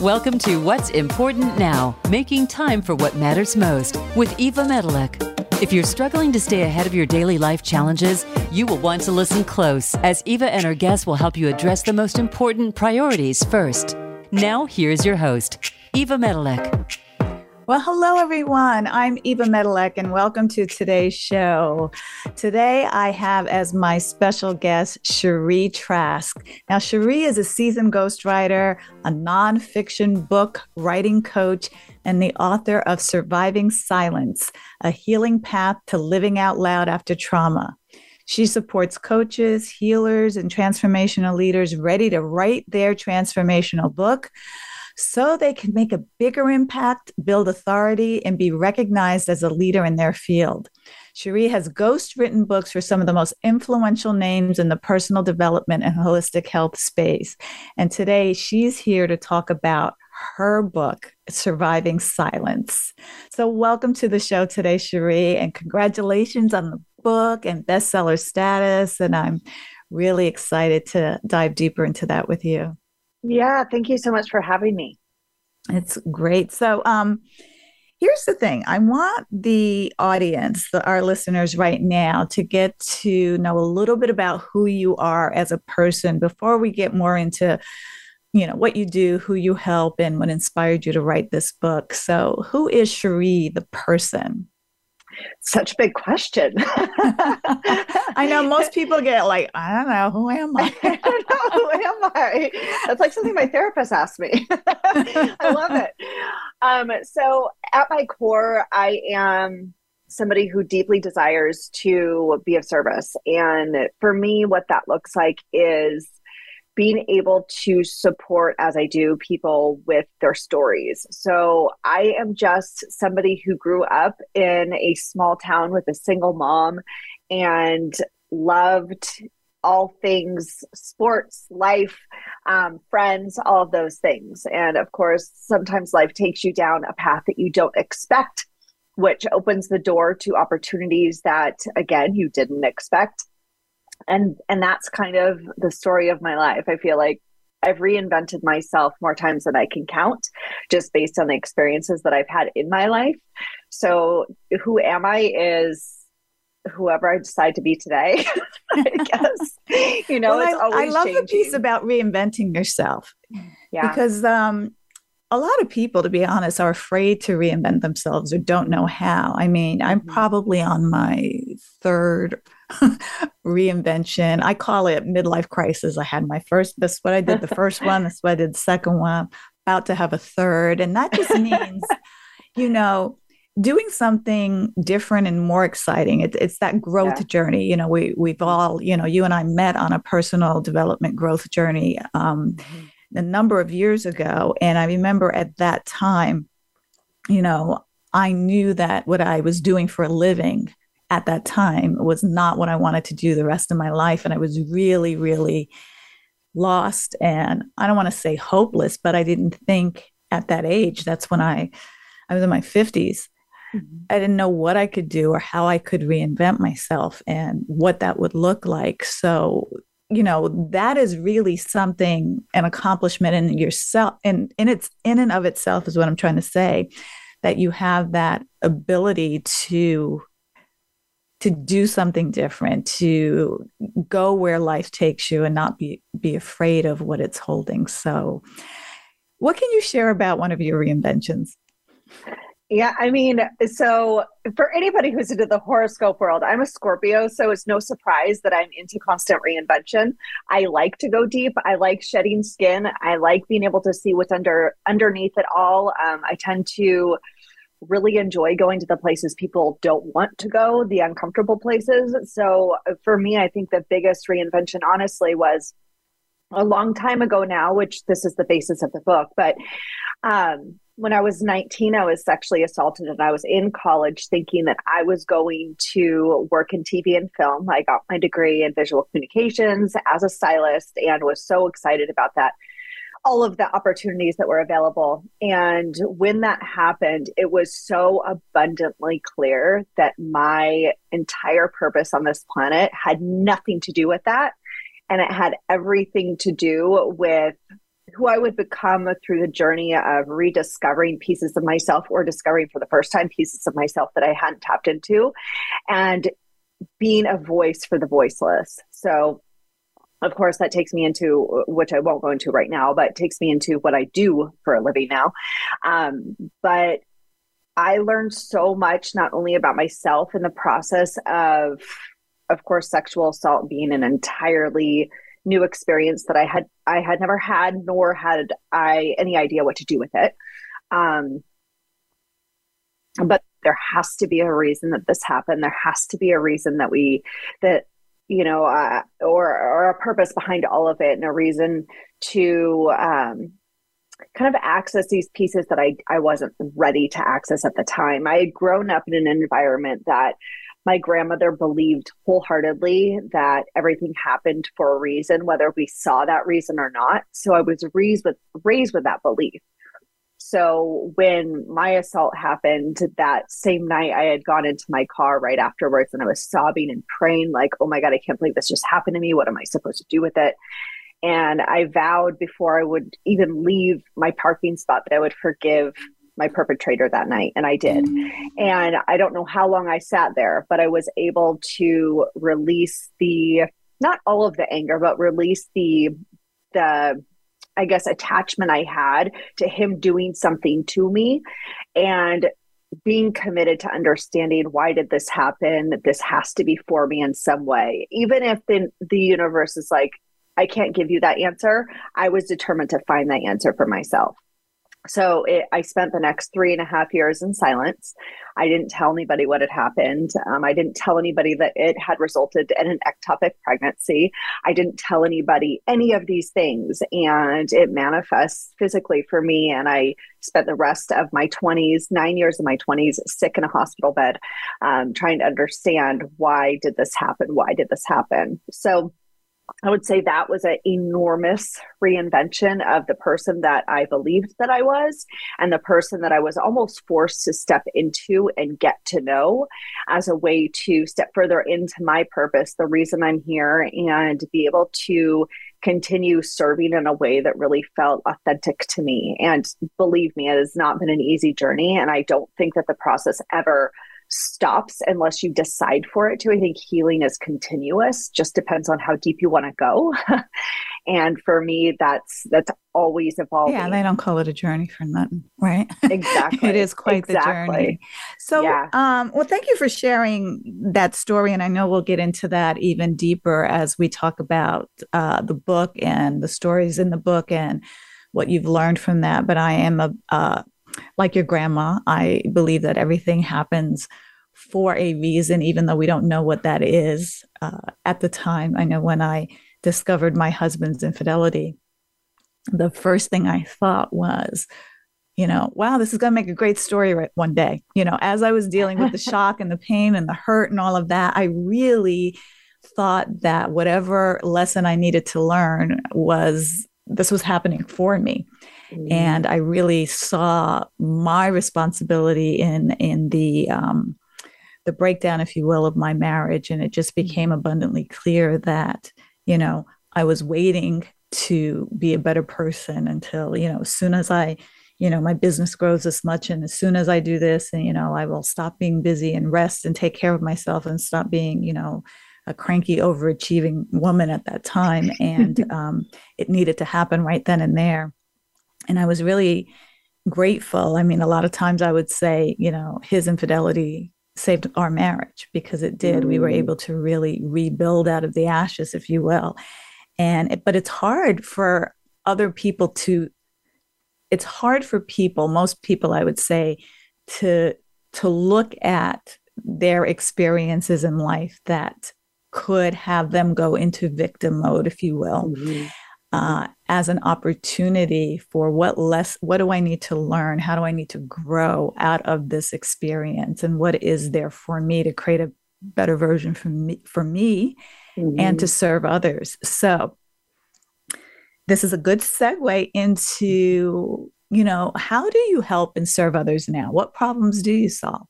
Welcome to What's Important Now, making time for what matters most with Eva Medilek. If you're struggling to stay ahead of your daily life challenges, you will want to listen close as Eva and her guests will help you address the most important priorities first. Now, here's your host, Eva Medilek. Well, hello, everyone. I'm Eva Medilek, and welcome to today's show. Today, I have as my special guest Sheree Trask. Now, Sheree is a seasoned ghostwriter, a nonfiction book writing coach, and the author of Surviving Silence A Healing Path to Living Out Loud After Trauma. She supports coaches, healers, and transformational leaders ready to write their transformational book so they can make a bigger impact, build authority, and be recognized as a leader in their field. Sheree has ghost written books for some of the most influential names in the personal development and holistic health space. And today she's here to talk about her book, Surviving Silence. So, welcome to the show today, Sheree, and congratulations on the book and bestseller status. And I'm really excited to dive deeper into that with you. Yeah, thank you so much for having me. It's great. So, um, here's the thing I want the audience, the, our listeners right now, to get to know a little bit about who you are as a person before we get more into you know what you do who you help and what inspired you to write this book so who is sheree the person such a big question. I know most people get like, I don't know, who am I? I don't know, who am I? That's like something my therapist asked me. I love it. Um, so, at my core, I am somebody who deeply desires to be of service. And for me, what that looks like is being able to support as I do people with their stories. So I am just somebody who grew up in a small town with a single mom and loved all things sports, life, um, friends, all of those things. And of course, sometimes life takes you down a path that you don't expect, which opens the door to opportunities that, again, you didn't expect and and that's kind of the story of my life i feel like i've reinvented myself more times than i can count just based on the experiences that i've had in my life so who am i is whoever i decide to be today i guess you know well, I, I, love changing. the piece about reinventing yourself yeah because um a lot of people, to be honest, are afraid to reinvent themselves or don't know how. I mean, I'm mm-hmm. probably on my third reinvention. I call it midlife crisis. I had my first, that's what I did the first one, that's what I did the second one, about to have a third. And that just means, you know, doing something different and more exciting. It, it's that growth yeah. journey. You know, we we've all, you know, you and I met on a personal development growth journey um, mm-hmm. a number of years ago, and I remember at that time, you know, I knew that what I was doing for a living at that time was not what I wanted to do the rest of my life. And I was really, really lost. And I don't want to say hopeless, but I didn't think at that age, that's when I, I was in my 50s. Mm-hmm. I didn't know what I could do or how I could reinvent myself and what that would look like. So, you know, that is really something, an accomplishment in yourself. And in its in and of itself is what I'm trying to say, that you have that ability to to do something different, to go where life takes you and not be be afraid of what it's holding. So, what can you share about one of your reinventions? Yeah, I mean, so for anybody who's into the horoscope world, I'm a Scorpio, so it's no surprise that I'm into constant reinvention. I like to go deep. I like shedding skin. I like being able to see what's under underneath it all. Um, I tend to really enjoy going to the places people don't want to go, the uncomfortable places. So uh, for me, I think the biggest reinvention, honestly, was a long time ago now, which this is the basis of the book. But um, when I was 19, I was sexually assaulted and I was in college thinking that I was going to work in TV and film. I got my degree in visual communications as a stylist and was so excited about that all of the opportunities that were available. And when that happened, it was so abundantly clear that my entire purpose on this planet had nothing to do with that. And it had everything to do with who I would become through the journey of rediscovering pieces of myself or discovering for the first time pieces of myself that I hadn't tapped into and being a voice for the voiceless. So, of course, that takes me into which I won't go into right now, but takes me into what I do for a living now. Um, but I learned so much not only about myself in the process of, of course, sexual assault being an entirely new experience that I had I had never had, nor had I any idea what to do with it. Um, but there has to be a reason that this happened. There has to be a reason that we that you know, uh, or or a purpose behind all of it, and a reason to um, kind of access these pieces that I I wasn't ready to access at the time. I had grown up in an environment that my grandmother believed wholeheartedly that everything happened for a reason, whether we saw that reason or not. So I was raised with raised with that belief. So when my assault happened that same night, I had gone into my car right afterwards and I was sobbing and praying, like, oh my God, I can't believe this just happened to me. What am I supposed to do with it? And I vowed before I would even leave my parking spot that I would forgive my perpetrator that night and I did. And I don't know how long I sat there, but I was able to release the not all of the anger, but release the the I guess attachment I had to him doing something to me and being committed to understanding why did this happen this has to be for me in some way. Even if the, the universe is like i can't give you that answer i was determined to find that answer for myself so it, I spent the next three and a half years in silence. I didn't tell anybody what had happened. Um, I didn't tell anybody that it had resulted in an ectopic pregnancy. I didn't tell anybody any of these things. And it manifests physically for me. And I spent the rest of my 20s, nine years of my 20s, sick in a hospital bed, um, trying to understand why did this happen? Why did this happen? So I would say that was an enormous reinvention of the person that I believed that I was and the person that I was almost forced to step into and get to know as a way to step further into my purpose, the reason I'm here, and be able to continue serving in a way that really felt authentic to me. And believe me, it has not been an easy journey. And I don't think that the process ever stops unless you decide for it to. I think healing is continuous, just depends on how deep you want to go. and for me, that's that's always evolving. Yeah, they don't call it a journey for nothing, right? Exactly. it is quite exactly. the journey. So yeah. um well thank you for sharing that story. And I know we'll get into that even deeper as we talk about uh the book and the stories in the book and what you've learned from that. But I am a uh like your grandma, I believe that everything happens for a reason, even though we don't know what that is. Uh, at the time, I know when I discovered my husband's infidelity, the first thing I thought was, you know, wow, this is going to make a great story right one day. You know, as I was dealing with the shock and the pain and the hurt and all of that, I really thought that whatever lesson I needed to learn was this was happening for me. Mm. And I really saw my responsibility in in the um, the breakdown, if you will, of my marriage, and it just mm. became abundantly clear that you know I was waiting to be a better person until you know as soon as I you know my business grows this much and as soon as i do this and you know i will stop being busy and rest and take care of myself and stop being you know a cranky overachieving woman at that time and um, it needed to happen right then and there and I was really grateful. I mean, a lot of times I would say, you know, his infidelity saved our marriage because it did. Mm. We were mm. able to really rebuild out of the ashes, if you will. And it, but it's hard for other people to it's hard for people, most people I would say, to to look at their experiences in life that could have them go into victim mode, if you will. Mm-hmm uh, as an opportunity for what less what do i need to learn how do i need to grow out of this experience and what is there for me to create a better version for me for me mm-hmm. and to mm-hmm. serve others so this is a good segue into you know how do you help and serve others now what problems do you solve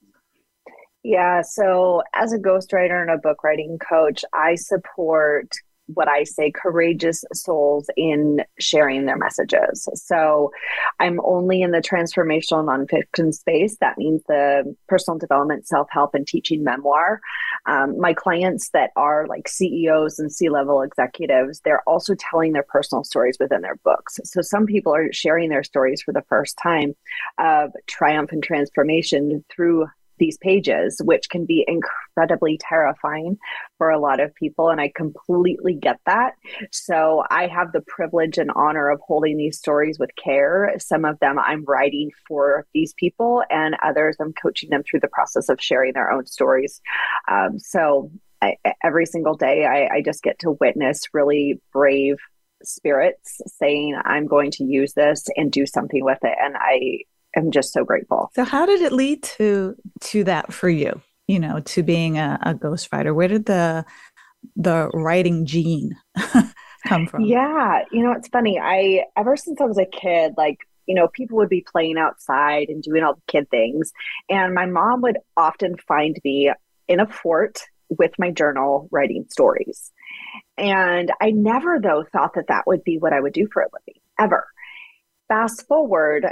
yeah so as a ghostwriter and a book writing coach i support what I say courageous souls in sharing their messages. So I'm only in the transformational nonfiction space. That means the personal development, self help, and teaching memoir. Um, my clients that are like CEOs and C level executives, they're also telling their personal stories within their books. So some people are sharing their stories for the first time of triumph and transformation through these pages, which can be incredibly terrifying for a lot of people. And I completely get that. So I have the privilege and honor of holding these stories with care. Some of them I'm writing for these people, and others I'm coaching them through the process of sharing their own stories. Um, so I, every single day, I, I just get to witness really brave spirits saying, I'm going to use this and do something with it. And I, am just so grateful. So how did it lead to to that for you? You know, to being a, a ghostwriter? Where did the the writing gene come from? Yeah, you know, it's funny. I ever since I was a kid, like you know, people would be playing outside and doing all the kid things. And my mom would often find me in a fort with my journal writing stories. And I never, though, thought that that would be what I would do for a living, ever fast forward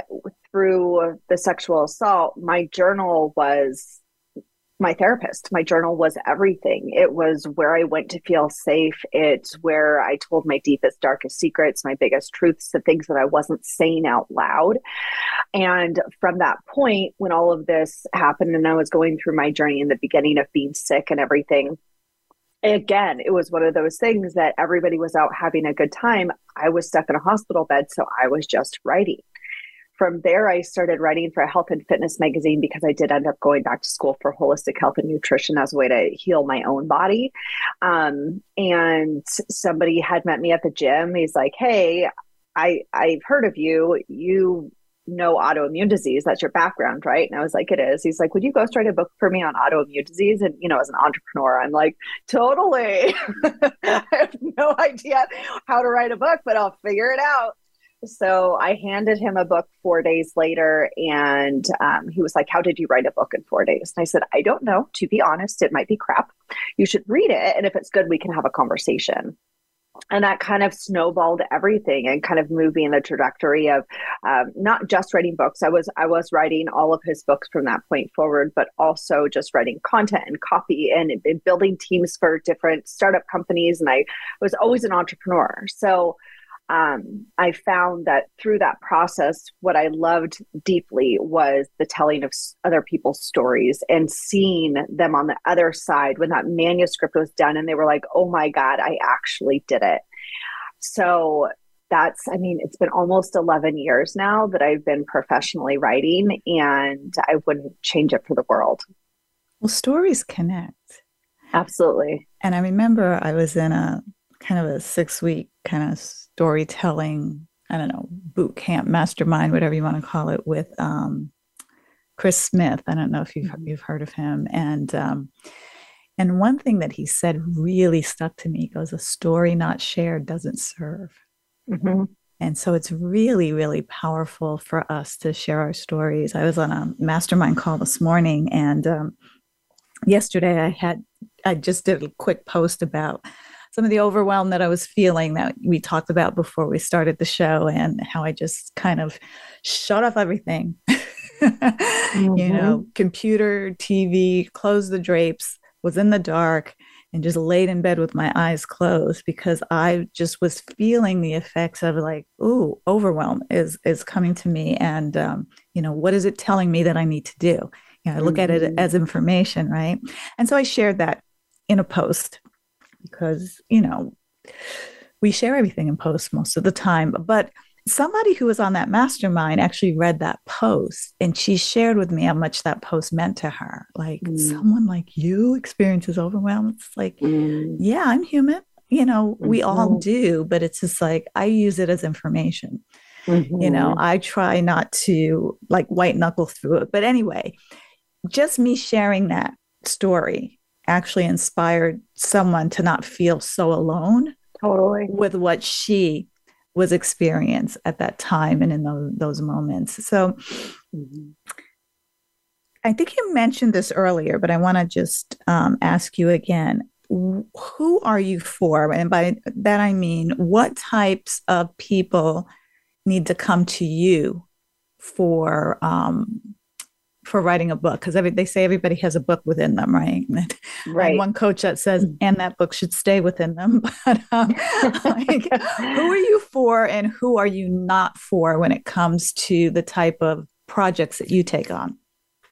through the sexual assault, my journal was my therapist. My journal was everything. It was where I went to feel safe. It's where I told my deepest, darkest secrets, my biggest truths, the things that I wasn't saying out loud. And from that point, when all of this happened and I was going through my journey in the beginning of being sick and everything, again, it was one of those things that everybody was out having a good time. I was stuck in a hospital bed, so I was just writing. From there, I started writing for a health and fitness magazine because I did end up going back to school for holistic health and nutrition as a way to heal my own body. Um, and somebody had met me at the gym. He's like, Hey, I, I've heard of you. You know autoimmune disease. That's your background, right? And I was like, it is. He's like, would you ghost write a book for me on autoimmune disease? And, you know, as an entrepreneur, I'm like, totally. I have no idea how to write a book, but I'll figure it out. So I handed him a book four days later, and um, he was like, How did you write a book in four days? And I said, I don't know. To be honest, it might be crap. You should read it. And if it's good, we can have a conversation and that kind of snowballed everything and kind of moving the trajectory of um, not just writing books i was i was writing all of his books from that point forward but also just writing content and copy and, and building teams for different startup companies and i was always an entrepreneur so um, I found that through that process, what I loved deeply was the telling of other people's stories and seeing them on the other side when that manuscript was done and they were like, oh my God, I actually did it. So that's, I mean, it's been almost 11 years now that I've been professionally writing and I wouldn't change it for the world. Well, stories connect. Absolutely. And I remember I was in a kind of a six week kind of storytelling, I don't know, boot camp, mastermind, whatever you want to call it, with um, Chris Smith. I don't know if you've mm-hmm. you've heard of him, and um, and one thing that he said really stuck to me. He goes, "A story not shared doesn't serve." Mm-hmm. And so it's really, really powerful for us to share our stories. I was on a mastermind call this morning, and um, yesterday I had I just did a quick post about some of the overwhelm that I was feeling that we talked about before we started the show and how I just kind of shut off everything. mm-hmm. You know, computer, TV, closed the drapes, was in the dark and just laid in bed with my eyes closed because I just was feeling the effects of like, ooh, overwhelm is is coming to me, and um, you know, what is it telling me that I need to do? You know, I look mm-hmm. at it mm-hmm. as information, right? And so I shared that in a post because, you know, we share everything in post most of the time. But somebody who was on that mastermind actually read that post and she shared with me how much that post meant to her. Like, mm. someone like you experiences overwhelm. It's like, mm. yeah, I'm human. You know, mm-hmm. we all mm-hmm. do, but it's just like I use it as information. Mm-hmm. You know. I try not to like white knuckle through it. But anyway, just me sharing that story actually inspired someone to not feel so alone totally with what she was experienced at that time and in those, those moments so mm-hmm. i think you mentioned this earlier but i want to just um, ask you again who are you for? And by that I mean, what types of people need to come to you for um, for writing a book? Because they say everybody has a book within them, right? Right. And one coach that says, mm. and that book should stay within them. But um, like, who are you for, and who are you not for when it comes to the type of projects that you take on?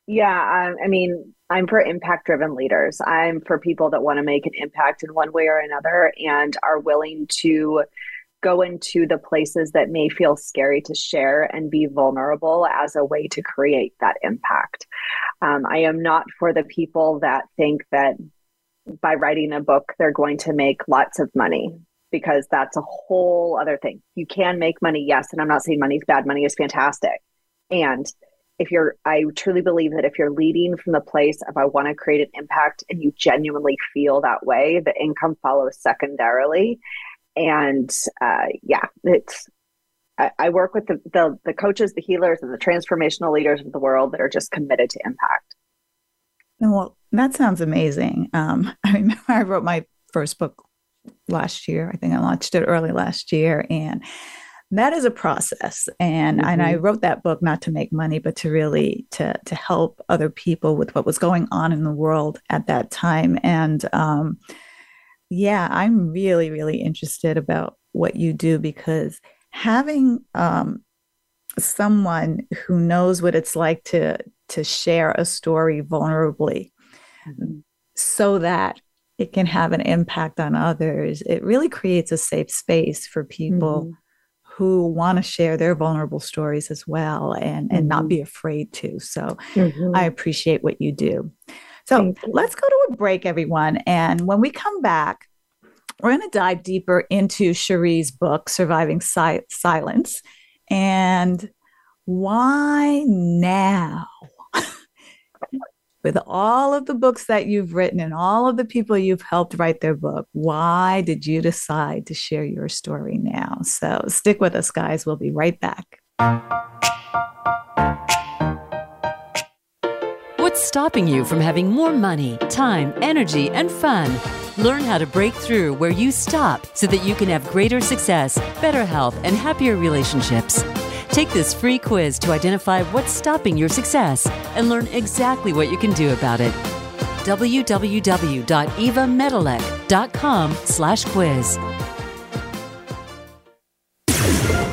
Yeah, um, I mean, I'm for impact driven leaders. I'm for people that want to make an impact in one way or another and are willing to go into the places that may feel scary to share and be vulnerable as a way to create that impact. Um, I am not for the people that think that by writing a book, they're going to make lots of money because that's a whole other thing. You can make money, yes. And I'm not saying money is bad, money is fantastic. And if you're i truly believe that if you're leading from the place of i want to create an impact and you genuinely feel that way the income follows secondarily and uh, yeah it's I, I work with the, the the coaches the healers and the transformational leaders of the world that are just committed to impact. Well that sounds amazing. Um, i remember i wrote my first book last year. I think i launched it early last year. And that is a process. And mm-hmm. and i mm-hmm. wrote that book not to make money but to really to to help other people with what was going on in the world at that time. And um yeah i'm really really interested about what you do because having um someone who knows what it's like to to share a story vulnerably mm-hmm. so that it can have an impact on others it really creates a safe space for people mm-hmm who want to share their vulnerable stories as well and, and mm-hmm. not be afraid to. So mm-hmm. I appreciate what you do. So let's go to a break, everyone. And when we come back, we're going to dive deeper into Sheree's book, Surviving si- Silence, and why now? with all of the books that you've written and all of the people you've helped write their book, why did you decide to share your story now? So stick with us, guys. We'll be right back. What's stopping you from having more money, time, energy, and fun? Learn how to break through where you stop so that you can have greater success, better health, and happier relationships. Take this free quiz to identify what's stopping your success and learn exactly what you can do about it. www.evamedilek.com slash quiz.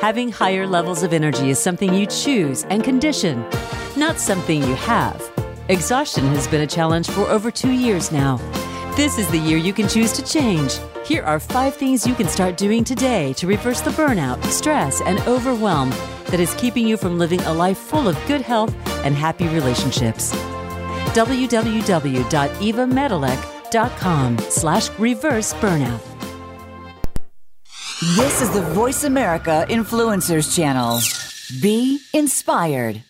Having higher levels of energy is something you choose and condition, not something you have. Exhaustion has been a challenge for over two years now. This is the year you can choose to change. Here are five things you can start doing today to reverse the burnout, stress, and overwhelm that is keeping you from living a life full of good health and happy relationships. www.evamedilek.com slash reverse burnout. This is the Voice America Influencers Channel. Be inspired.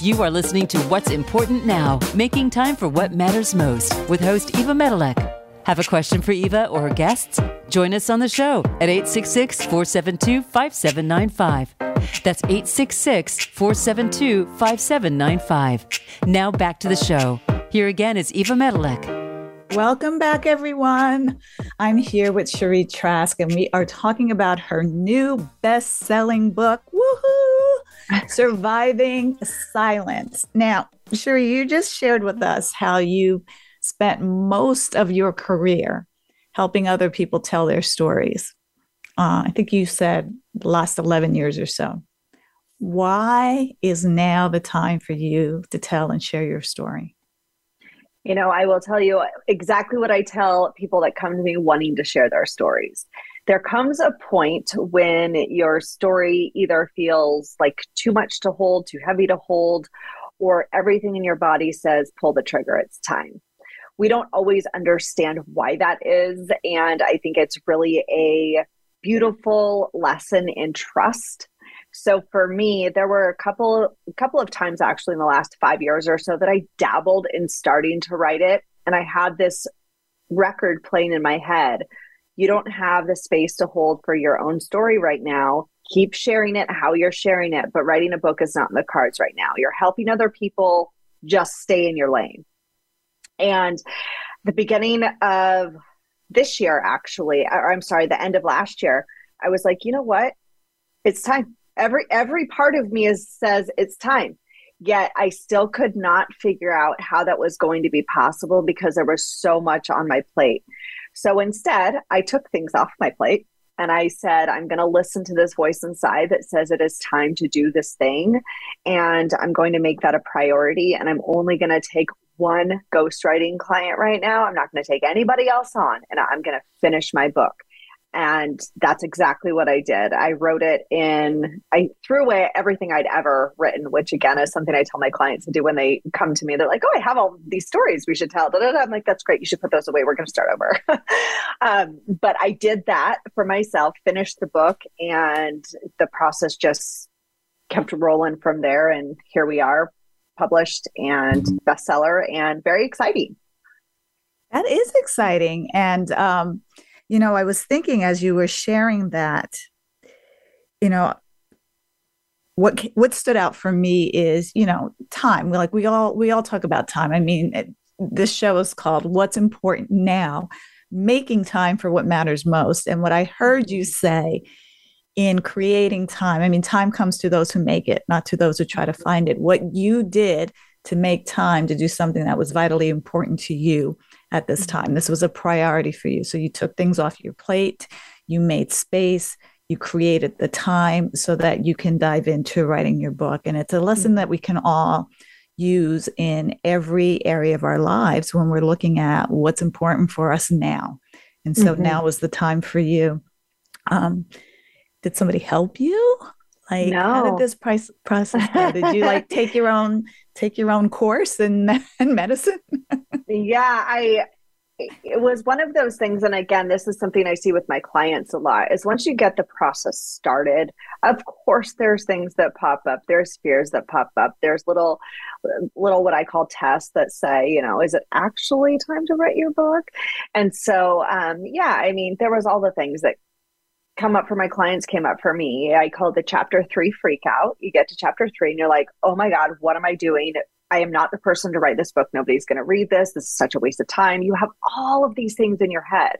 You are listening to What's Important Now, making time for what matters most with host Eva Medilek. Have a question for Eva or her guests? Join us on the show at 866 472 5795. That's 866 472 5795. Now back to the show. Here again is Eva Medilek. Welcome back, everyone. I'm here with Sheree Trask, and we are talking about her new best selling book, Woohoo! Surviving Silence. Now, Sheree, you just shared with us how you spent most of your career helping other people tell their stories. Uh, I think you said the last 11 years or so. Why is now the time for you to tell and share your story? You know, I will tell you exactly what I tell people that come to me wanting to share their stories. There comes a point when your story either feels like too much to hold, too heavy to hold, or everything in your body says, pull the trigger, it's time. We don't always understand why that is. And I think it's really a beautiful lesson in trust. So for me, there were a couple a couple of times actually in the last 5 years or so that I dabbled in starting to write it. And I had this record playing in my head. You don't have the space to hold for your own story right now. Keep sharing it how you're sharing it but writing a book is not in the cards right now. You're helping other people just stay in your lane. And the beginning of this year actually or i'm sorry the end of last year i was like you know what? It's time every every part of me is says it's time yet i still could not figure out how that was going to be possible because there was so much on my plate so instead i took things off my plate and I said, I'm going to listen to this voice inside that says it is time to do this thing. And I'm going to make that a priority. And I'm only going to take one ghostwriting client right now. I'm not going to take anybody else on. And I'm going to finish my book. And that's exactly what I did. I wrote it in, I threw away everything I'd ever written, which again is something I tell my clients to do when they come to me. They're like, oh, I have all these stories we should tell. I'm like, that's great. You should put those away. We're going to start over. um, but I did that for myself, finished the book, and the process just kept rolling from there. And here we are, published and bestseller, and very exciting. That is exciting. And, um, you know, I was thinking as you were sharing that, you know, what what stood out for me is, you know, time. We like we all we all talk about time. I mean, it, this show is called "What's Important Now." Making time for what matters most. And what I heard you say in creating time, I mean, time comes to those who make it, not to those who try to find it. What you did to make time to do something that was vitally important to you at this mm-hmm. time. This was a priority for you. So you took things off your plate, you made space, you created the time so that you can dive into writing your book. And it's a lesson that we can all use in every area of our lives when we're looking at what's important for us now. And so mm-hmm. now is the time for you. Um, did somebody help you? Like, no. how did this price process go? Did you like take your own take your own course in, in medicine? yeah, I it was one of those things and again this is something i see with my clients a lot is once you get the process started of course there's things that pop up. There's fears that pop up. There's little little what i call tests that say you know is it actually time to write your book? And so um, yeah i mean there was all the things that come up for my clients came up for me. I call it the chapter three freak out. You get to chapter three and you're like, oh my God, what am I doing? I am not the person to write this book. Nobody's going to read this. This is such a waste of time. You have all of these things in your head.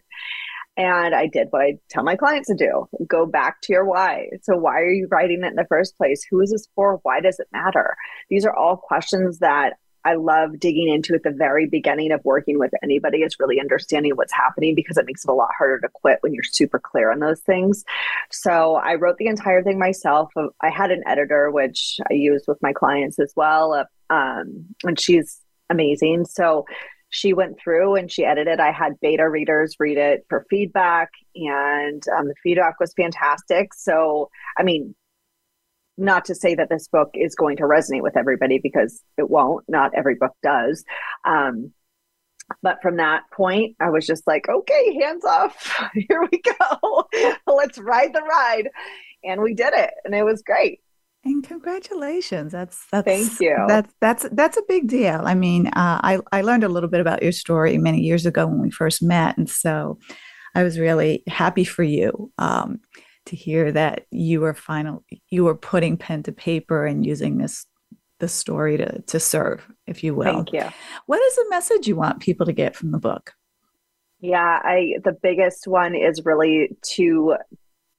And I did what I tell my clients to do go back to your why. So, why are you writing it in the first place? Who is this for? Why does it matter? These are all questions that I love digging into at the very beginning of working with anybody is really understanding what's happening because it makes it a lot harder to quit when you're super clear on those things. So I wrote the entire thing myself. I had an editor, which I use with my clients as well. Uh, um, and she's amazing. So she went through and she edited. I had beta readers read it for feedback, and um, the feedback was fantastic. So, I mean, not to say that this book is going to resonate with everybody because it won't. Not every book does. Um, but from that point, I was just like, okay, hands off. Here we go. Let's ride the ride. And we did it. And it was great. And congratulations. That's that's thank you. That's that's that's a big deal. I mean, uh, I I learned a little bit about your story many years ago when we first met, and so I was really happy for you. Um, to hear that you were final you were putting pen to paper and using this the story to to serve if you will. Thank you. What is the message you want people to get from the book? Yeah i the biggest one is really to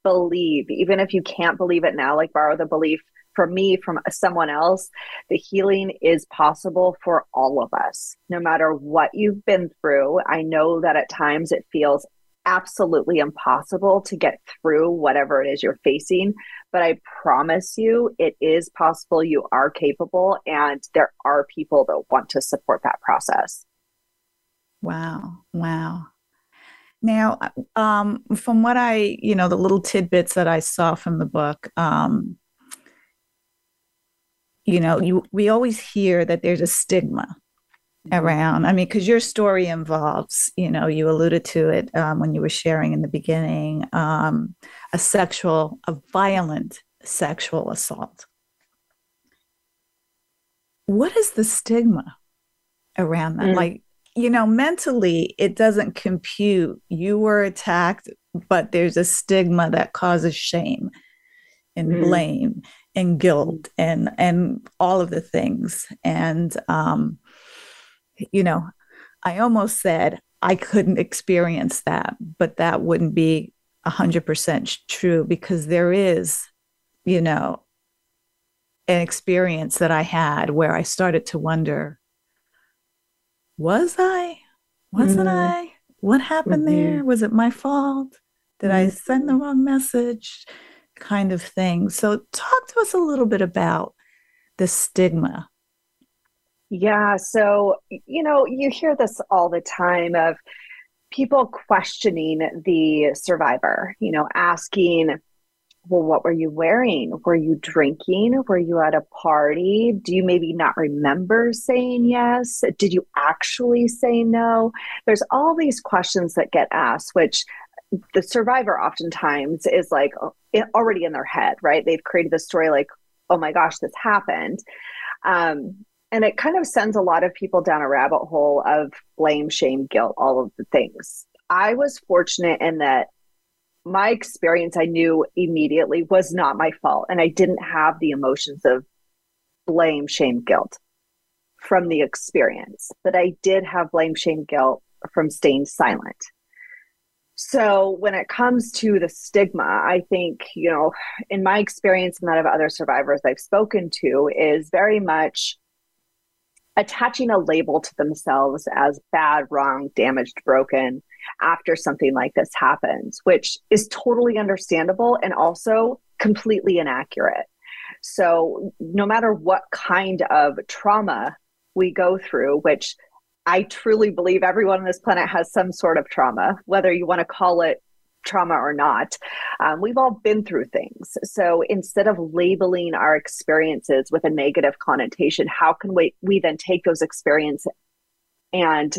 believe even if you can't believe it now like borrow the belief for me from someone else the healing is possible for all of us no matter what you've been through. I know that at times it feels absolutely impossible to get through whatever it is you're facing. But I promise you, it is possible. You are capable, and there are people that want to support that process. Wow. Wow. Now, um, from what I, you know, the little tidbits that I saw from the book, um, you know, you we always hear that there's a stigma. Around. I mean, because your story involves, you know, you alluded to it um, when you were sharing in the beginning, um, a sexual, a violent sexual assault. What is the stigma around that? Mm. Like, you know, mentally, it doesn't compute. You were attacked, but there's a stigma that causes shame and mm. blame and guilt and and all of the things. And um, you know, I almost said I couldn't experience that, but that wouldn't be a hundred percent true because there is, you know, an experience that I had where I started to wonder was I? Wasn't mm-hmm. I? What happened mm-hmm. there? Was it my fault? Did mm-hmm. I send the wrong message? Kind of thing. So, talk to us a little bit about the stigma. Yeah. So, you know, you hear this all the time of people questioning the survivor, you know, asking, well, what were you wearing? Were you drinking? Were you at a party? Do you maybe not remember saying yes? Did you actually say no? There's all these questions that get asked, which the survivor oftentimes is like already in their head, right? They've created the story like, oh my gosh, this happened. Um, and it kind of sends a lot of people down a rabbit hole of blame, shame, guilt, all of the things. I was fortunate in that my experience I knew immediately was not my fault. And I didn't have the emotions of blame, shame, guilt from the experience, but I did have blame, shame, guilt from staying silent. So when it comes to the stigma, I think, you know, in my experience and that of other survivors I've spoken to, is very much attaching a label to themselves as bad, wrong, damaged, broken after something like this happens, which is totally understandable and also completely inaccurate. So, no matter what kind of trauma we go through, which I truly believe everyone on this planet has some sort of trauma, whether you want to call it trauma or not. Um, we've all been through things. So instead of labeling our experiences with a negative connotation, how can we, we then take those experiences and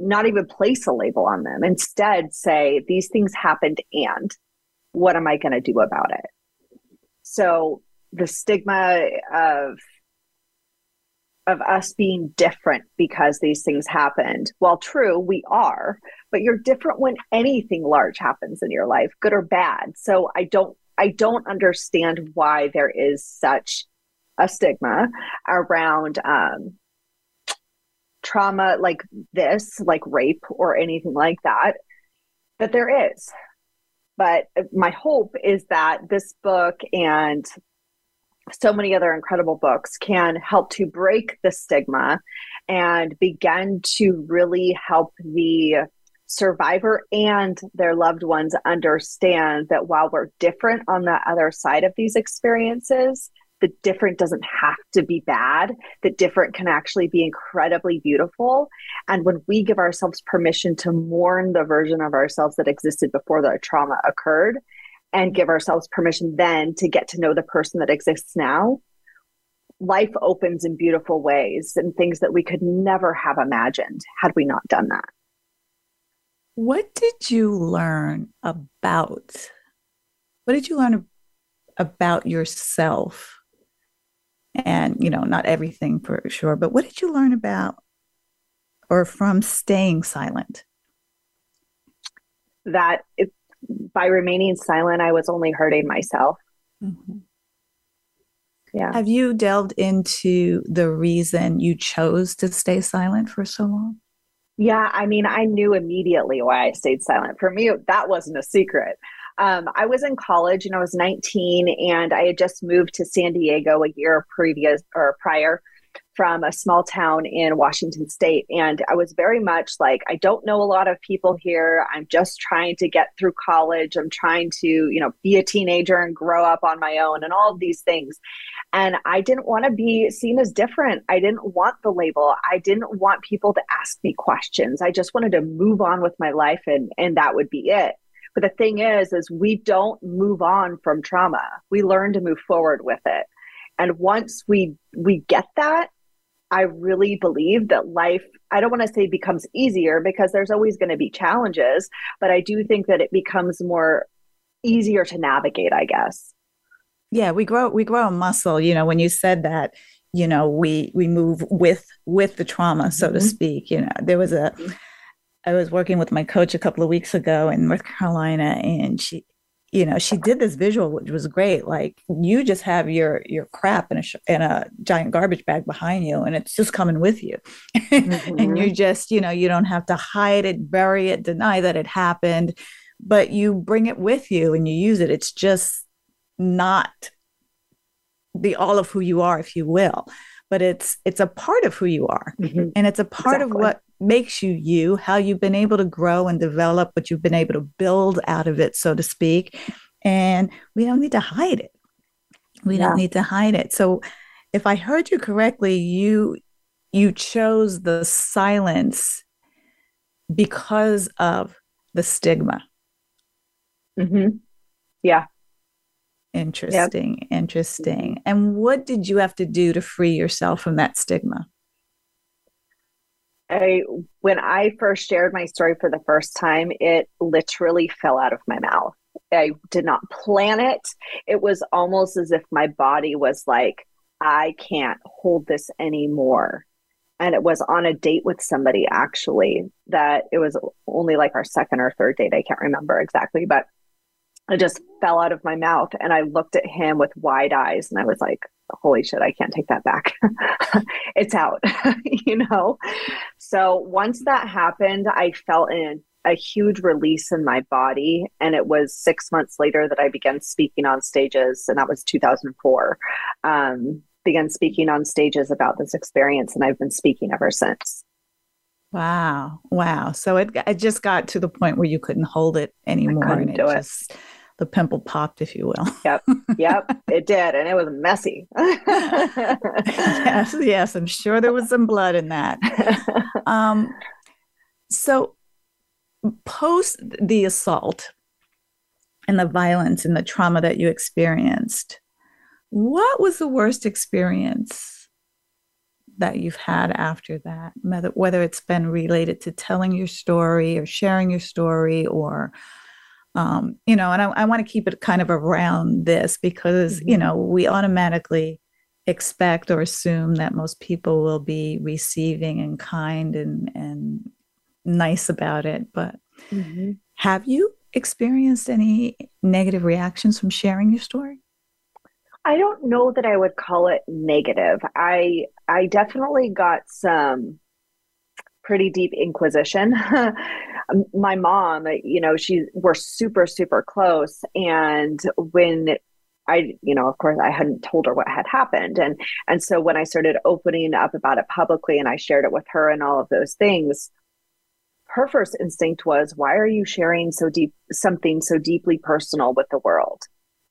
not even place a label on them. Instead, say, these things happened and what am I going to do about it? So the stigma of of us being different because these things happened. While true, we are, but you're different when anything large happens in your life, good or bad. So I don't I don't understand why there is such a stigma around um, trauma like this, like rape or anything like that, that there is. But my hope is that this book and so many other incredible books can help to break the stigma and begin to really help the survivor and their loved ones understand that while we're different on the other side of these experiences, the different doesn't have to be bad. The different can actually be incredibly beautiful. And when we give ourselves permission to mourn the version of ourselves that existed before the trauma occurred and give ourselves permission then to get to know the person that exists now, life opens in beautiful ways and things that we could never have imagined had we not done that. What did you learn about? What did you learn about yourself and you know not everything for sure but what did you learn about or from staying silent that it, by remaining silent i was only hurting myself. Mm-hmm. yeah. Have you delved into the reason you chose to stay silent for so long? Yeah i mean i knew immediately why i stayed silent. For me that wasn't a secret. Um, I was in college and I was 19 and I had just moved to San Diego a year previous or prior from a small town in Washington state. And I was very much like, I don't know a lot of people here. I'm just trying to get through college. I'm trying to, you know, be a teenager and grow up on my own and all of these things. And I didn't want to be seen as different. I didn't want the label. I didn't want people to ask me questions. I just wanted to move on with my life and, and that would be it. But the thing is, is we don't move on from trauma. We learn to move forward with it. And once we we get that, I really believe that life, I don't want to say becomes easier because there's always going to be challenges, but I do think that it becomes more easier to navigate, I guess. Yeah, we grow we grow a muscle, you know, when you said that, you know, we we move with with the trauma, so mm-hmm. to speak. You know, there was a mm-hmm. Was working with my coach a couple of weeks ago in North Carolina and she you know she did this visual which was great like you just have your your crap in a sh- in a giant garbage bag behind you and it's just coming with you mm-hmm. and you just you know you don't have to hide it bury it deny that it happened but you bring it with you and you use it it's just not the all of who you are if you will but it's it's a part of who you are mm-hmm. and it's a part exactly. of what makes you you, how you've been able to grow and develop, what you've been able to build out of it, so to speak. And we don't need to hide it. We yeah. don't need to hide it. So if I heard you correctly, you you chose the silence because of the stigma. Mm-hmm. Yeah. Interesting. Yep. Interesting. And what did you have to do to free yourself from that stigma? I when I first shared my story for the first time, it literally fell out of my mouth. I did not plan it. It was almost as if my body was like, I can't hold this anymore. And it was on a date with somebody actually that it was only like our second or third date. I can't remember exactly, but it just fell out of my mouth. And I looked at him with wide eyes and I was like, holy shit, I can't take that back. it's out, you know? So once that happened, I felt in a huge release in my body. And it was six months later that I began speaking on stages, and that was 2004. Um, began speaking on stages about this experience, and I've been speaking ever since. Wow. Wow. So it, it just got to the point where you couldn't hold it anymore. and it do just, it the pimple popped, if you will. Yep, yep, it did, and it was messy. yes, yes, I'm sure there was some blood in that. Um, so, post the assault and the violence and the trauma that you experienced, what was the worst experience that you've had after that? Whether, whether it's been related to telling your story or sharing your story or um, you know, and I, I want to keep it kind of around this because, mm-hmm. you know, we automatically expect or assume that most people will be receiving and kind and, and nice about it. But mm-hmm. have you experienced any negative reactions from sharing your story? I don't know that I would call it negative. I I definitely got some pretty deep inquisition. Um, my mom, you know, she we're super super close and when I, you know, of course, I hadn't told her what had happened, and and so when I started opening up about it publicly, and I shared it with her, and all of those things, her first instinct was, "Why are you sharing so deep something so deeply personal with the world?"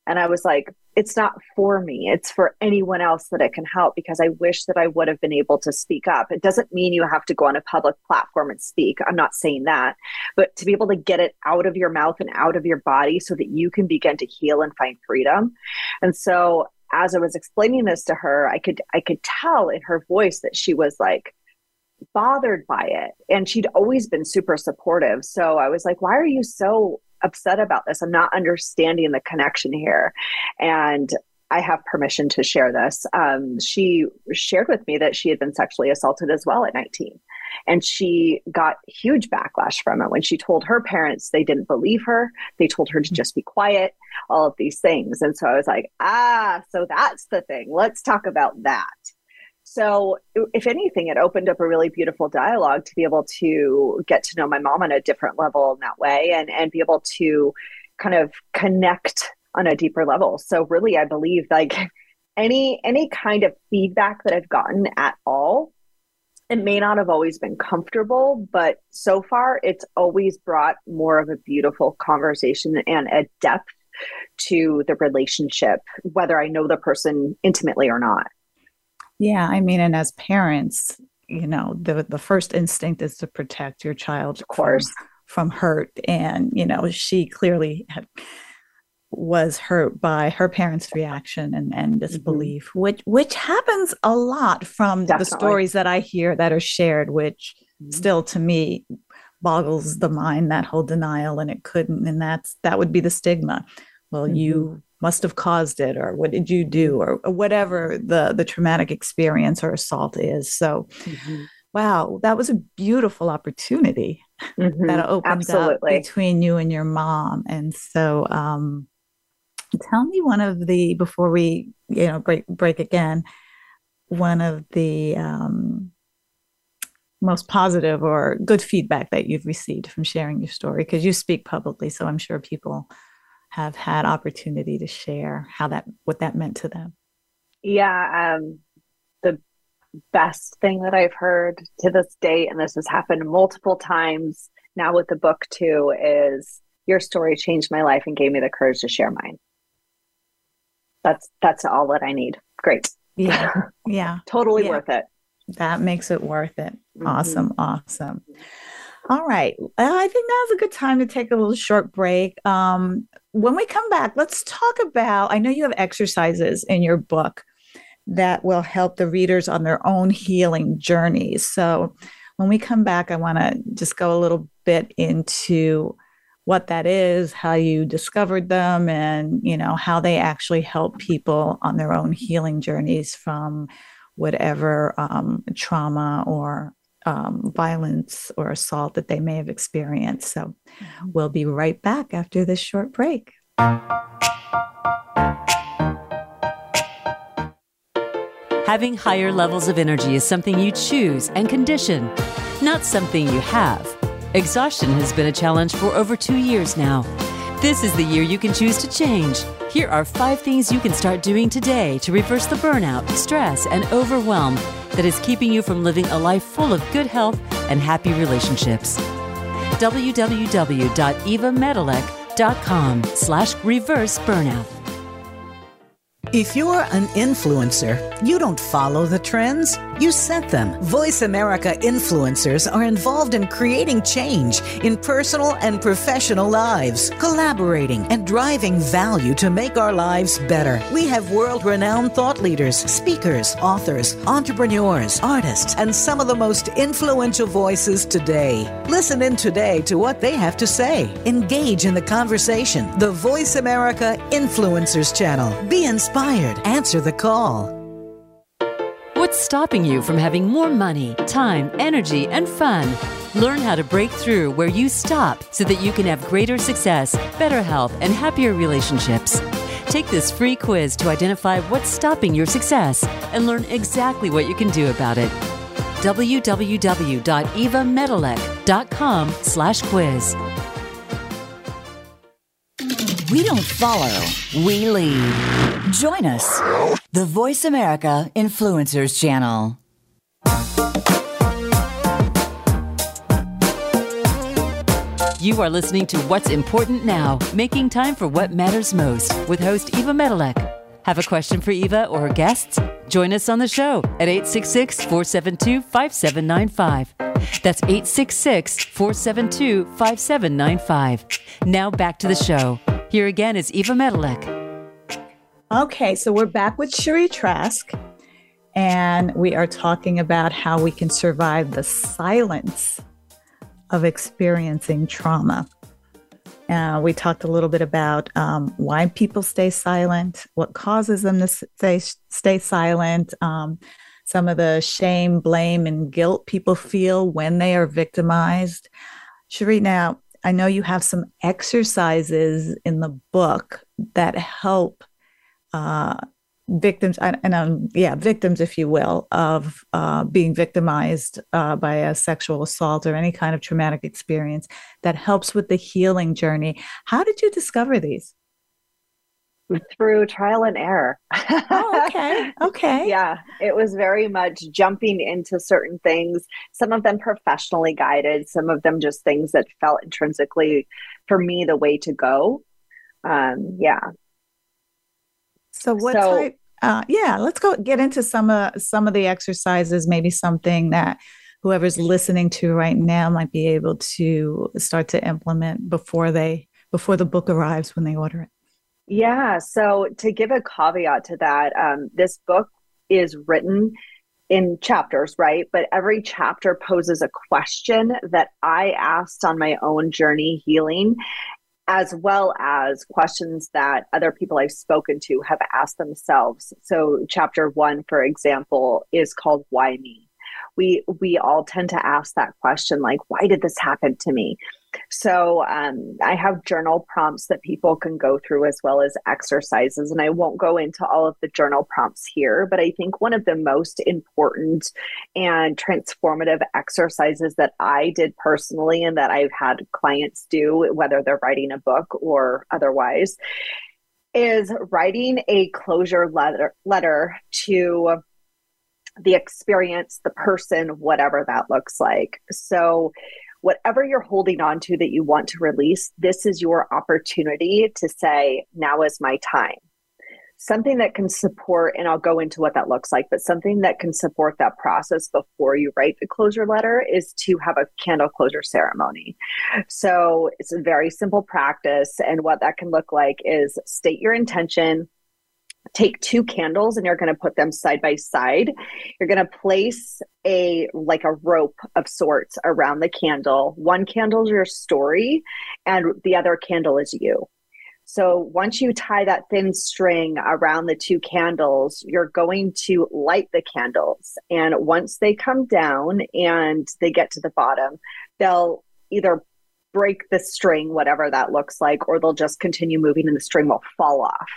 And I was like, it's not for me. It's for anyone else that it can help because I wish that I would have been able to speak up. It doesn't mean you have to go on a public platform and speak. I'm not saying that, but to be able to get it out of your mouth and out of your body so that you can begin to heal and find freedom. And so as I was explaining this to her, I could I could tell in her voice that she was like bothered by it and she'd always been super supportive. So I was like, "Why are you so upset about this. I'm not understanding the connection here. And I have permission to share this. Um, she shared with me that she had been sexually assaulted as well at 19. And she got huge backlash from it when she told her parents they didn't believe her. They told her to just be quiet, all of these things. And so I was like, ah, so that's the thing. Let's talk about that. So, if anything, it opened up a really beautiful dialogue to be able to get to know my mom on a different level in that way and, and be able to kind of connect on a deeper level. So, really, I believe like any any kind of feedback that I've gotten at all, it may not have always been comfortable, but so far it's always brought more of a beautiful conversation and a depth to the relationship, whether I know the person intimately or not. Yeah, I mean, and as parents, you know, the the first instinct is to protect your child, of course, from, from hurt. And you know, she clearly had was hurt by her parents' reaction and, and mm-hmm. disbelief, mm-hmm. which which happens a lot from Definitely. the stories that I hear that are shared, which mm-hmm. still to me boggles the mind that whole denial and it couldn't and that's that would be the stigma well mm-hmm. you must have caused it or what did you do or, or whatever the the traumatic experience or assault is so mm-hmm. wow that was a beautiful opportunity mm-hmm. that opened Absolutely. up between you and your mom and so um tell me one of the before we you know break break again one of the um most positive or good feedback that you've received from sharing your story because you speak publicly so i'm sure people have had opportunity to share how that what that meant to them yeah um, the best thing that i've heard to this date and this has happened multiple times now with the book too is your story changed my life and gave me the courage to share mine that's that's all that i need great yeah yeah totally yeah. worth it that makes it worth it. Mm-hmm. Awesome. Awesome. All right. I think now's a good time to take a little short break. Um, when we come back, let's talk about. I know you have exercises in your book that will help the readers on their own healing journeys. So when we come back, I want to just go a little bit into what that is, how you discovered them, and you know how they actually help people on their own healing journeys from whatever um, trauma or um, violence or assault that they may have experienced. So mm-hmm. we'll be right back after this short break. Having higher levels of energy is something you choose and condition, not something you have. Exhaustion has been a challenge for over two years now. This is the year you can choose to change. Here are five things you can start doing today to reverse the burnout, stress, and overwhelm that is keeping you from living a life full of good health and happy relationships. www.evamedilek.com slash reverse burnout. If you're an influencer, you don't follow the trends, you set them. Voice America influencers are involved in creating change in personal and professional lives, collaborating and driving value to make our lives better. We have world renowned thought leaders, speakers, authors, entrepreneurs, artists, and some of the most influential voices today. Listen in today to what they have to say. Engage in the conversation. The Voice America Influencers Channel. Be inspired. Answer the call. What's stopping you from having more money, time, energy, and fun? Learn how to break through where you stop so that you can have greater success, better health, and happier relationships. Take this free quiz to identify what's stopping your success and learn exactly what you can do about it. www.evamedilek.com slash quiz. We don't follow, we lead. Join us, the Voice America Influencers Channel. You are listening to What's Important Now, making time for what matters most with host Eva Medilek. Have a question for Eva or her guests? Join us on the show at 866 472 5795. That's 866 472 5795. Now back to the show. Here again is Eva Medilek. Okay, so we're back with Sheree Trask, and we are talking about how we can survive the silence of experiencing trauma. Uh, we talked a little bit about um, why people stay silent, what causes them to stay, stay silent, um, some of the shame, blame, and guilt people feel when they are victimized. Sheree, now I know you have some exercises in the book that help uh, victims, and um, yeah, victims, if you will, of uh, being victimized uh, by a sexual assault or any kind of traumatic experience that helps with the healing journey. How did you discover these? through trial and error. oh, okay. Okay. yeah. It was very much jumping into certain things, some of them professionally guided, some of them just things that felt intrinsically for me the way to go. Um, yeah. So what so, type uh, yeah, let's go get into some of some of the exercises, maybe something that whoever's listening to right now might be able to start to implement before they before the book arrives when they order it. Yeah. So, to give a caveat to that, um, this book is written in chapters, right? But every chapter poses a question that I asked on my own journey healing, as well as questions that other people I've spoken to have asked themselves. So, chapter one, for example, is called Why Me? We, we all tend to ask that question like, why did this happen to me? So um, I have journal prompts that people can go through as well as exercises. And I won't go into all of the journal prompts here, but I think one of the most important and transformative exercises that I did personally and that I've had clients do, whether they're writing a book or otherwise, is writing a closure letter letter to the experience, the person, whatever that looks like. So whatever you're holding on to that you want to release, this is your opportunity to say, now is my time. Something that can support, and I'll go into what that looks like, but something that can support that process before you write the closure letter is to have a candle closure ceremony. So it's a very simple practice. And what that can look like is state your intention, take two candles and you're going to put them side by side. You're going to place a like a rope of sorts around the candle. One candle is your story and the other candle is you. So once you tie that thin string around the two candles you're going to light the candles. And once they come down and they get to the bottom they'll either break the string, whatever that looks like, or they'll just continue moving and the string will fall off.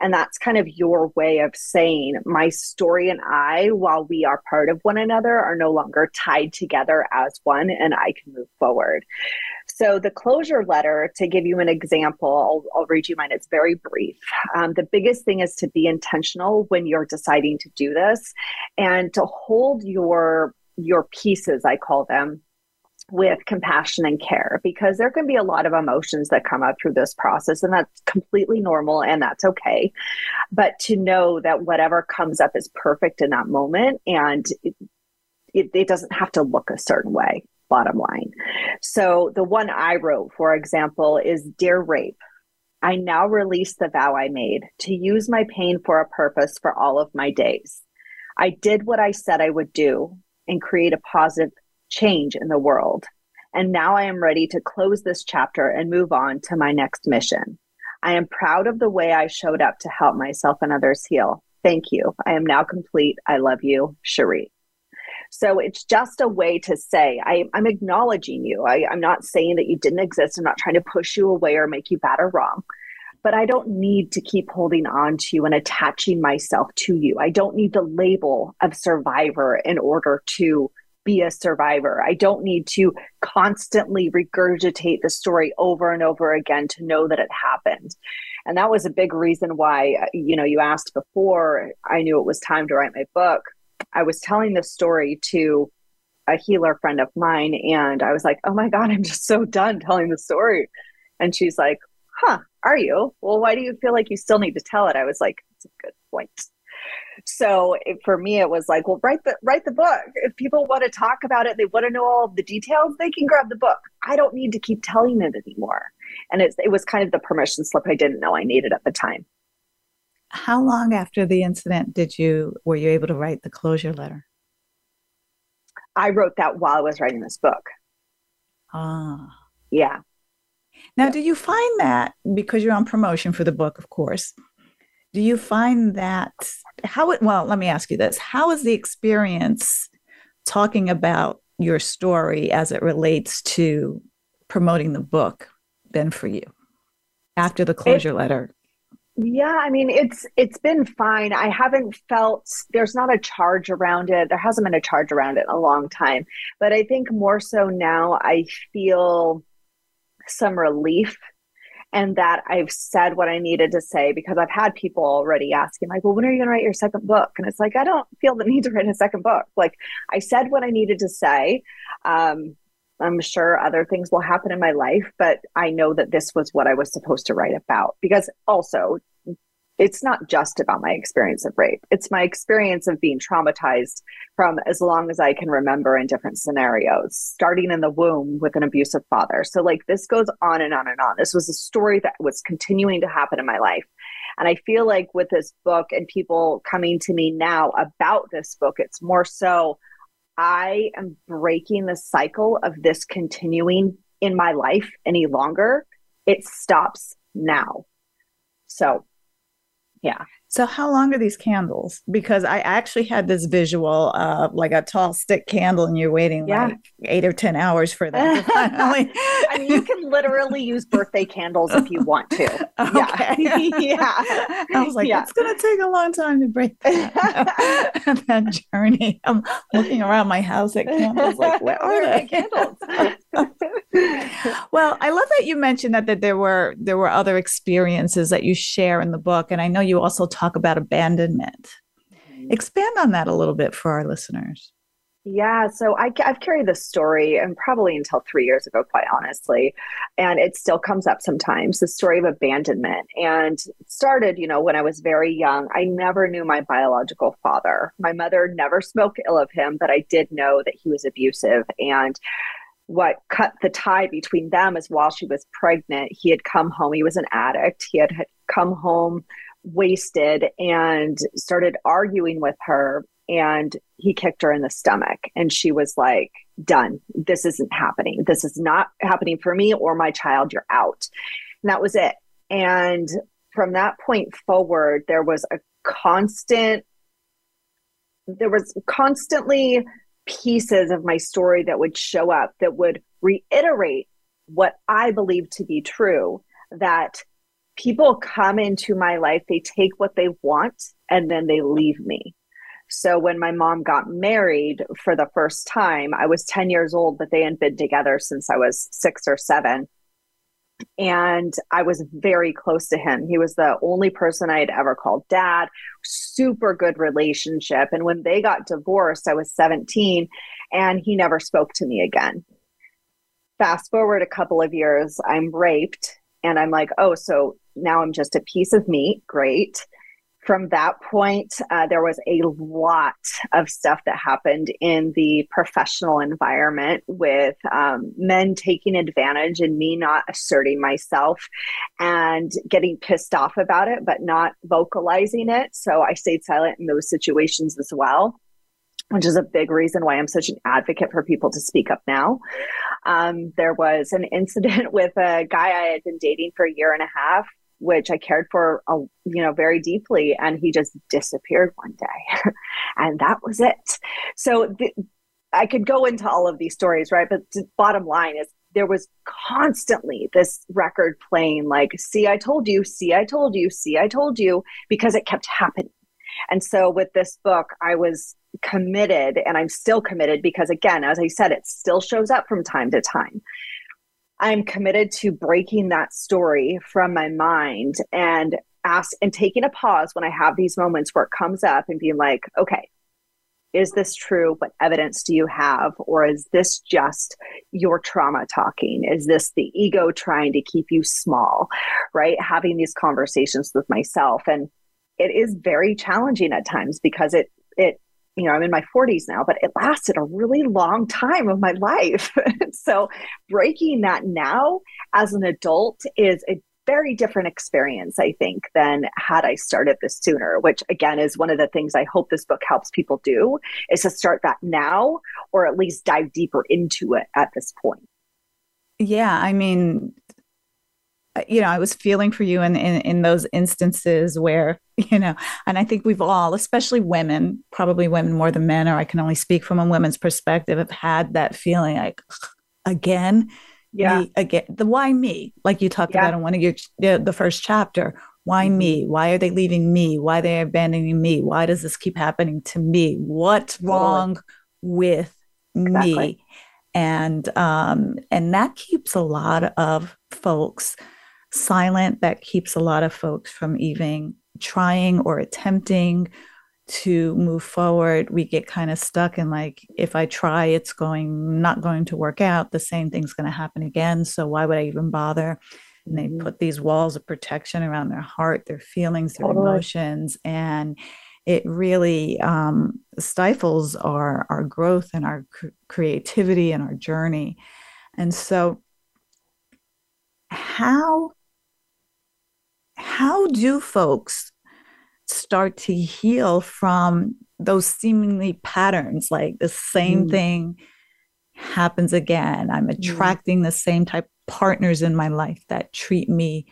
And that's kind of your way of saying my story and I, while we are part of one another, are no longer tied together as one and I can move forward. So, the closure letter, to give you an example, I'll, I'll read you mine. It's very brief. Um, the biggest thing is to be intentional when you're deciding to do this and to hold your your pieces, I call them, with compassion and care because there can be a lot of emotions that come up through this process and that's completely normal and that's okay. But to know that whatever comes up is perfect in that moment and it, it, it doesn't have to look a certain way bottom line. So the one i wrote for example is dear rape i now release the vow i made to use my pain for a purpose for all of my days. I did what i said i would do and create a positive change in the world. And now I am ready to close this chapter and move on to my next mission. I am proud of the way I showed up to help myself and others heal. Thank you. I am now complete. I love you, Sheree. So it's just a way to say, I, am acknowledging you. I, I'm not saying that you didn't exist. I'm not trying to push you away or make you bad or wrong. But I don't need to keep holding on to you and attaching myself to you. I don't need the label of survivor in order to be a survivor. I don't need to constantly regurgitate the story over and over again to know that it happened. And that was a big reason why, uh, you know, you asked before I knew it was time to write my book. I was telling this story to a healer friend of mine, and I was like, oh my God, I'm just so done telling the story. And she's like, huh, are you? Well, why do you feel like you still need to tell it? I was like, that's a good point so it, for me it was like well write the write the book. If people want to talk about it they want to know all the details they can grab the book. I don't need to keep telling it anymore. And it's, it was kind of the permission slip i didn't know i needed at the time. How long after the incident did you were you able to write the closure letter? I wrote that while i was writing this book. Ah. Yeah. Now, do you find that because you're on promotion for the book, of course, do you find that how it well let me ask you this. How is the experience talking about your story as it relates to promoting the book been for you after the closure it, letter? Yeah i mean it's it's been fine. I haven't felt there's not a charge around it. There hasn't been a charge around it in a long time. But i think more so now i feel some relief and that I've said what I needed to say because I've had people already asking, like, well, when are you going to write your second book? And it's like, I don't feel the need to write a second book. Like, I said what I needed to say. Um, I'm sure other things will happen in my life, but I know that this was what I was supposed to write about because also it's not just about my experience of rape. It's my experience of being traumatized from as long as I can remember in different scenarios, starting in the womb with an abusive father. So, like, this goes on and on and on. This was a story that was continuing to happen in my life. And I feel like with this book and people coming to me now about this book, it's more so I am breaking the cycle of this continuing in my life any longer. It stops now. So, yeah. So, how long are these candles? Because I actually had this visual of like a tall stick candle, and you're waiting yeah. like eight or 10 hours for them. I mean, you can literally use birthday candles if you want to. Okay. Yeah. yeah. I was like, yeah. it's going to take a long time to break that, that journey. I'm looking around my house at candles, like, where are the candles? well, I love that you mentioned that, that there were there were other experiences that you share in the book. And I know you also talk about abandonment. Mm-hmm. Expand on that a little bit for our listeners. Yeah, so I, have carried this story and probably until three years ago, quite honestly. And it still comes up sometimes the story of abandonment. And started, you know, when I was very young. I never knew my biological father. My mother never spoke ill of him, but I did know that he was abusive. And what cut the tie between them is while she was pregnant, he had come home. He was an addict. He had, had come home wasted and started arguing with her and he kicked her in the stomach. And she was like done. This isn't happening. This is not happening for me or my child. You're out. And that was it. And from that point forward there was a constant there was constantly pieces of my story that would show up that would reiterate what i believe to be true that people come into my life, they take what they want and then they leave me. So when my mom got married for the first time, I was 10 years old, but they had been together since I was six or seven. And I was very close to him. He was the only person I had ever called dad, super good relationship. And when they got divorced, I was 17 and he never spoke to me again. Fast forward a couple of years, I'm raped and I'm like, oh, so now I'm just a piece of meat. Great. From that point, uh, there was a lot of stuff that happened in the professional environment with um, men taking advantage and me not asserting myself and getting pissed off about it, but not vocalizing it. So I stayed silent in those situations as well which is a big reason why I'm such an advocate for people to speak up now. Um, there was an incident with a guy I had been dating for a year and a half, which I cared for, a, you know, very deeply, and he just disappeared one day, and that was it. So I could go into all of these stories, right? But the bottom line is there was constantly this record playing like see i told you see i told you see i told you because it kept happening and so with this book i was committed and I'm still committed because again, as I said, it still shows up from time to time. I'm committed to breaking that story from my mind and ask and taking a pause when I have these moments where it comes up and being like, okay, is this true? What evidence do you have? Or is this just your trauma talking? Is this the ego trying to keep you small? Right? Having these conversations with myself. And it is very challenging at times because it it you know, I'm in my 40s now, but it lasted a really long time of my life. so breaking that now as an adult is a very different experience, I think, than had I started this sooner, which again is one of the things I hope this book helps people do is to start that now or at least dive deeper into it at this point. Yeah, I mean, you know, I was feeling for you in, in, in those instances where, you know, and I think we've all, especially women, probably women more than men, or I can only speak from a woman's perspective, have had that feeling like, again, yeah, me, again, the why me, like you talked yeah. about in one of your the, the first chapter. Why mm-hmm. me? Why are they leaving me? Why are they abandoning me? Why does this keep happening to me? What's wrong with exactly. me? And um, and that keeps a lot of folks silent that keeps a lot of folks from even trying or attempting to move forward. We get kind of stuck in like if i try it's going not going to work out. The same thing's going to happen again. So why would i even bother? And they mm-hmm. put these walls of protection around their heart their feelings their totally. emotions. And it really um, stifles our our growth and our cr- creativity and our journey. And so how how do folks start to heal from those seemingly patterns like the same mm. thing happens again i'm mm. attracting mm. the same type of partners in my life that treat me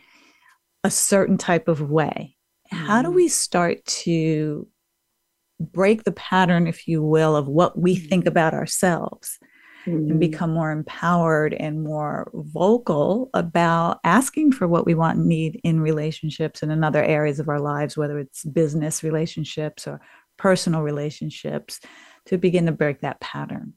a certain type of way mm. how do mm. we start to break the pattern if you will of what we think mm. about ourselves mm-hmm. and become more empowered and more vocal about asking for what we want and need in relationships and in other areas of our lives, whether it's business relationships or personal relationships, to begin to break that pattern.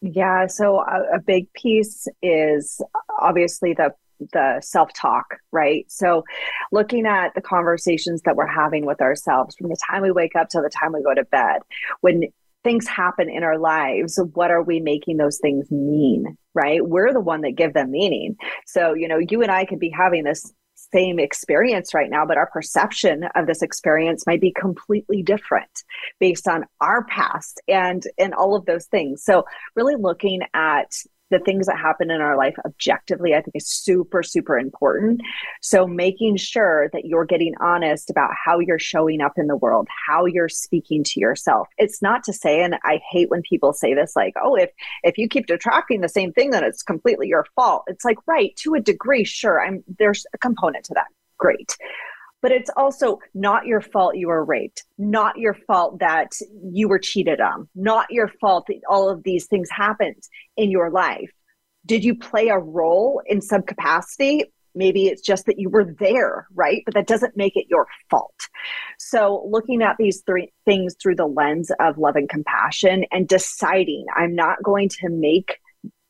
Yeah, so a, a big piece is obviously the the self talk, right? So, looking at the conversations that we're having with ourselves from the time we wake up till the time we go to bed, when things happen in our lives what are we making those things mean right? We're the one that give them meaning. So you know you and i could be having this same experience right now but our perception of this experience might be completely different based on our past and and all of those things. So really looking at the things that happen in our life objectively, I think is super, super important. So making sure that you're getting honest about how you're showing up in the world, how you're speaking to yourself. It's not to say, and I hate when people say this, like, oh, if if you keep attracting the same thing, then it's completely your fault. It's like, right, to a degree, sure. I'm there's a component to that. Great but it's also not your fault you were raped, not your fault that you were cheated on, not your fault that all of these things happened in your life. Did you play a role in some capacity? Maybe it's just that you were there, right? But that doesn't make it your fault. So, looking at these three things through the lens of love and compassion and deciding I'm not going to make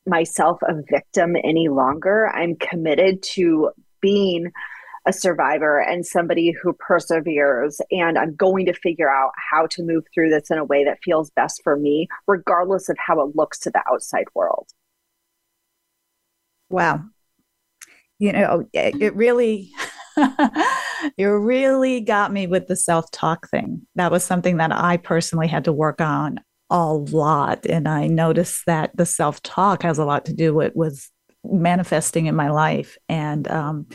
myself a victim any longer. I'm committed to being a survivor and somebody who perseveres and I'm going to figure out how to move through this in a way that feels best for me regardless of how it looks to the outside world. Wow. You know, it really you really got me with the self-talk thing. That was something that I personally had to work on a lot and I noticed that the self-talk has a lot to do with was manifesting in my life and um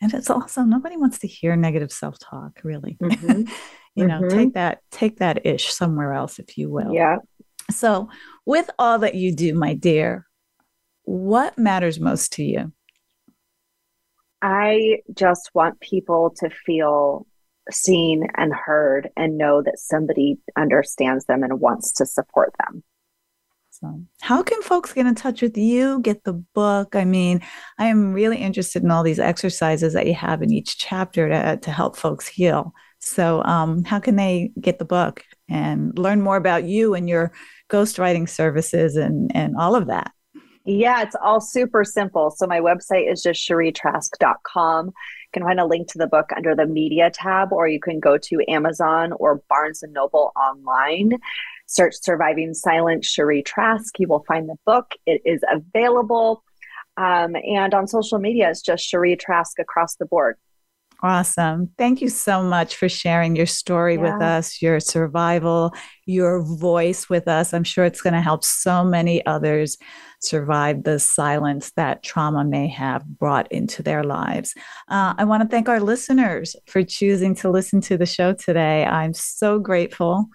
and it's also nobody wants to hear negative self-talk really. Mm-hmm. you know mm-hmm. take that take that ish somewhere else if you will. Yeah. So with all that you do my dear what matters most to you? I just want people to feel seen and heard and know that somebody understands them and wants to support them Awesome. How can folks get in touch with you, get the book? I mean, I am really interested in all these exercises that you have in each chapter to, to help folks heal. So, um, how can they get the book and learn more about you and your ghostwriting services and, and all of that? Yeah, it's all super simple. So, my website is just shereetrask.com. You can find a link to the book under the media tab, or you can go to Amazon or Barnes and Noble online search Surviving Silence Sheree Trask. You will find the book. It is available. Um, and on social media, it's just Sheree Trask across the board. Awesome. Thank you so much for sharing your story yeah. with us, your survival, your voice with us. I'm sure it's going to help so many others survive the silence that trauma may have brought into their lives. Uh, I want to thank our listeners for choosing to listen to the show today. I'm so grateful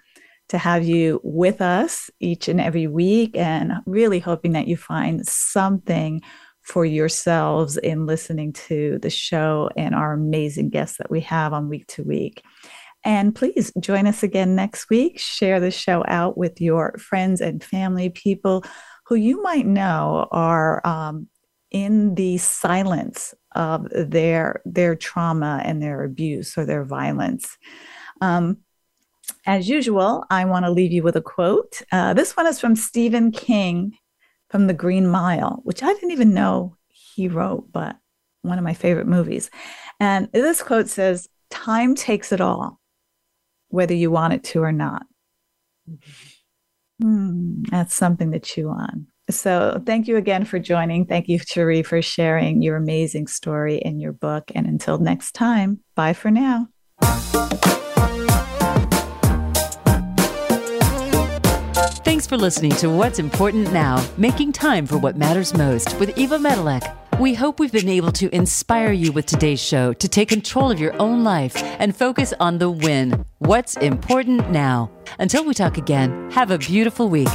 to have you with us each and every week and really hoping that you find something for yourselves in listening to the show and our amazing guests that we have on week to week. And please join us again next week. Share the show out with your friends and family, people who you might know are um, in the silence of their their trauma and their abuse or their violence. Um, as usual, I want to leave you with a quote. Uh, this one is from Stephen King from The Green Mile, which I didn't even know he wrote, but one of my favorite movies. And this quote says, Time takes it all, whether you want it to or not. Hmm, that's something to chew on. So, thank you again for joining. Thank you, Sheree, for sharing your amazing story in your book. And until next time, bye for now. Thanks for listening to What's Important Now, making time for what matters most with Eva Medilek. We hope we've been able to inspire you with today's show to take control of your own life and focus on the win. What's important now? Until we talk again, have a beautiful week.